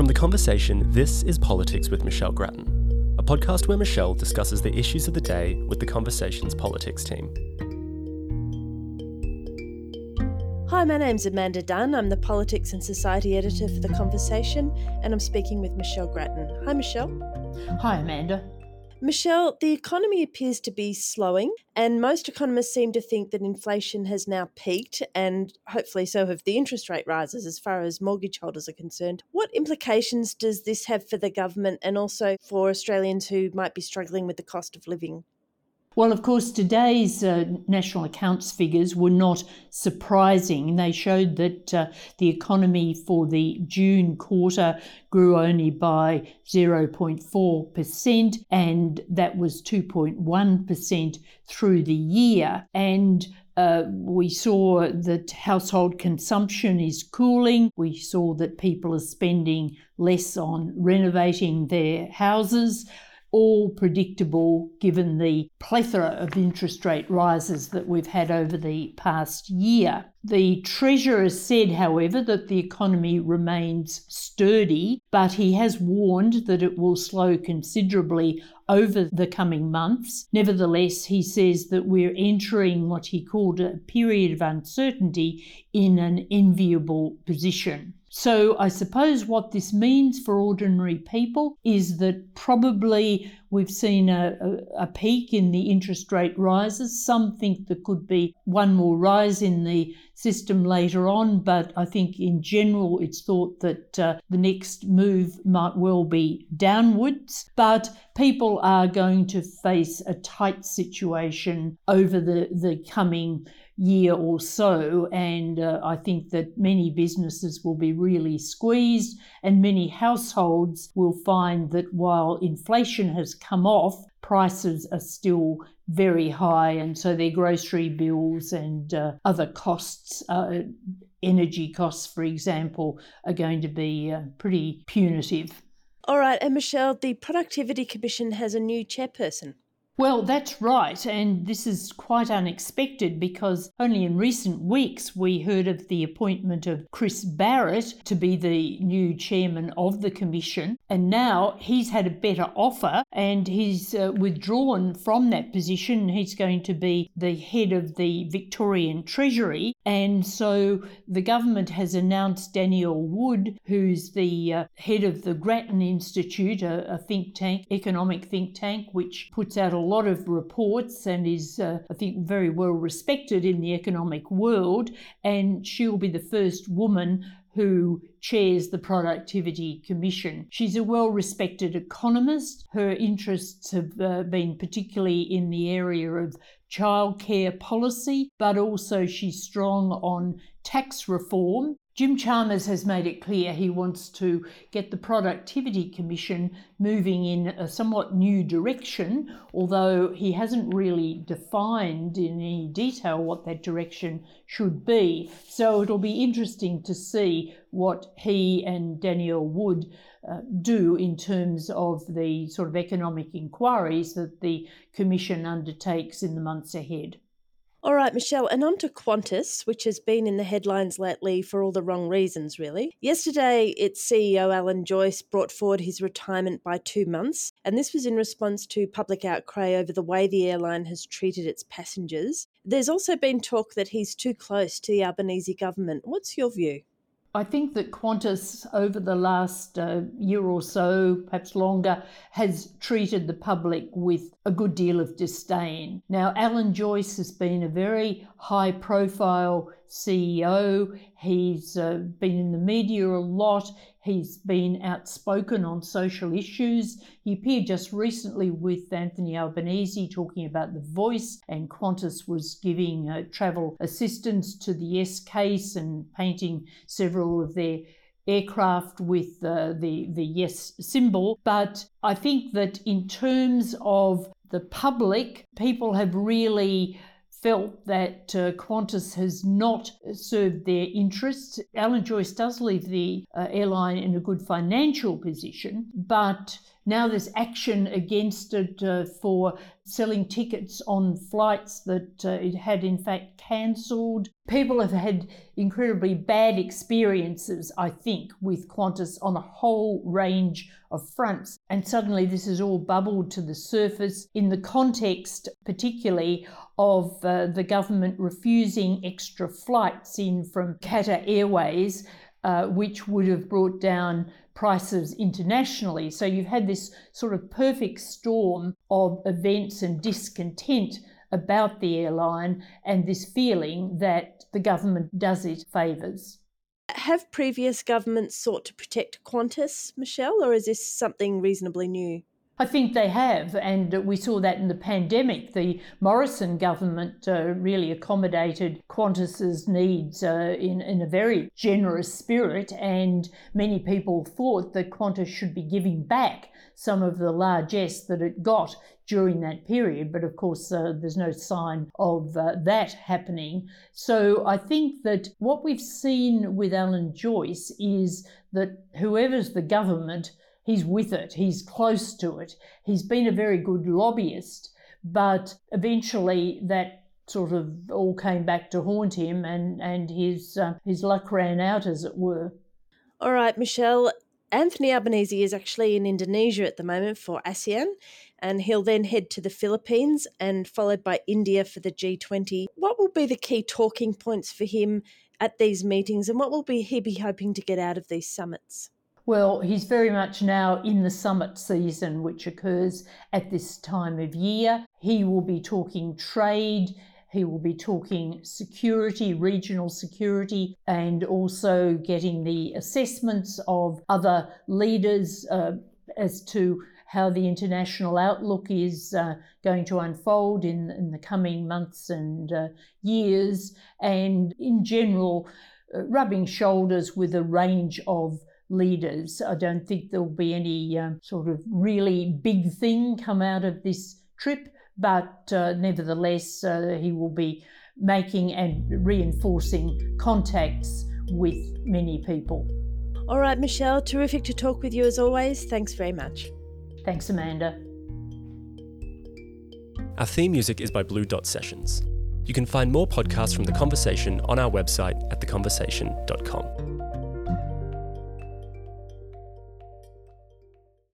From The Conversation, this is Politics with Michelle Grattan, a podcast where Michelle discusses the issues of the day with The Conversation's politics team. Hi, my name's Amanda Dunn. I'm the Politics and Society Editor for The Conversation, and I'm speaking with Michelle Grattan. Hi, Michelle. Hi, Amanda. Michelle, the economy appears to be slowing, and most economists seem to think that inflation has now peaked, and hopefully so have the interest rate rises as far as mortgage holders are concerned. What implications does this have for the government and also for Australians who might be struggling with the cost of living? Well, of course, today's uh, national accounts figures were not surprising. They showed that uh, the economy for the June quarter grew only by 0.4%, and that was 2.1% through the year. And uh, we saw that household consumption is cooling. We saw that people are spending less on renovating their houses all predictable given the plethora of interest rate rises that we've had over the past year. The Treasurer said, however, that the economy remains sturdy, but he has warned that it will slow considerably over the coming months. Nevertheless, he says that we're entering what he called a period of uncertainty in an enviable position. So, I suppose what this means for ordinary people is that probably we've seen a, a, a, peak in the interest rate rises. Some think there could be one more rise in the system later on, but I think in general it's thought that uh, the next move might well be downwards. But people are going to face a tight situation over the, the coming year or so. And uh, I think that many businesses will be really squeezed, and many households will find that while inflation has come off, prices are still very high, and so their grocery bills and uh, other costs. Uh, energy costs, for example, are going to be uh, pretty punitive. All right, and Michelle, the Productivity Commission has a new chairperson. Well, that's right, and this is quite unexpected because only in recent weeks we heard of the appointment of Chris Barrett to be the new chairman of the Commission, and now he's had a better offer and he's uh, withdrawn from that position. He's going to be the head of the Victorian Treasury, and so the government has announced Danielle Wood, who's the uh, head of the Grattan Institute, a, a think tank, economic think tank, which puts out a lot of reports and is, uh, I think, very well respected in the economic world. And she'll be the first woman who chairs the Productivity Commission. She's a well respected economist. Her interests have uh, been particularly in the area of childcare policy, but also she's strong on tax reform Jim Chalmers has made it clear he wants to get the Productivity Commission moving in a somewhat new direction, although he hasn't really defined in any detail what that direction should be. So it'll be interesting to see what he and Danielle Wood uh, do in terms of the sort of economic inquiries that the Commission undertakes in the months ahead. All right, Michelle, and on to Qantas, which has been in the headlines lately for all the wrong reasons, really. Yesterday, its CEO, Alan Joyce, brought forward his retirement by two months, and this was in response to public outcry over the way the airline has treated its passengers. There's also been talk that he's too close to the Albanese government. What's your view? I think that Qantas, over the last uh, year or so, perhaps longer, has treated the public with a good deal of disdain. Now, Alan Joyce has been a very high profile CEO. He's uh, been in the media a lot. He's been outspoken on social issues. He appeared just recently with Anthony Albanese talking about the voice, and Qantas was giving uh, travel assistance to the Yes case and painting several of their aircraft with uh, the the yes symbol but i think that in terms of the public people have really felt that uh, Qantas has not served their interests. Alan Joyce does leave the uh, airline in a good financial position, but now there's action against it uh, for selling tickets on flights that uh, it had in fact cancelled. People have had incredibly bad experiences, I think, with Qantas on a whole range of fronts. And suddenly this has all bubbled to the surface in the context, particularly of uh, the government refusing extra flights in from Qatar Airways. Uh, which would have brought down prices internationally. So you've had this sort of perfect storm of events and discontent about the airline and this feeling that the government does it favours. Have previous governments sought to protect Qantas, Michelle, or is this something reasonably new? I think they have, and we saw that in the pandemic. The Morrison government uh, really accommodated Qantas's needs uh, in, in a very generous spirit, and many people thought that Qantas should be giving back some of the largesse that it got during that period. But of course, uh, there's no sign of uh, that happening. So I think that what we've seen with Alan Joyce is that whoever's the government, he's with it, he's close to it, he's been a very good lobbyist, but eventually that sort of all came back to haunt him and, and his, uh, his luck ran out, as it were. All right, Michelle. Anthony Albanese is actually in Indonesia at the moment for ASEAN, and he'll then head to the Philippines and followed by India for the G20. What will be the key talking points for him at these meetings, and what will be he be hoping to get out of these summits? Well, he's very much now in the summit season, which occurs at this time of year. He will be talking trade, he will be talking security, regional security, and also getting the assessments of other leaders uh, as to how the international outlook is uh, going to unfold in, in the coming months and uh, years, and in general, uh, rubbing shoulders with a range of leaders. I don't think there'll be any um, sort of really big thing come out of this trip, but uh, nevertheless, uh, he will be making and reinforcing contacts with many people. All right, Michelle, terrific to talk with you as always. Thanks very much. Thanks, Amanda. Our theme music is by Blue Dot Sessions. You can find more podcasts from The Conversation on our website at theconversation.com.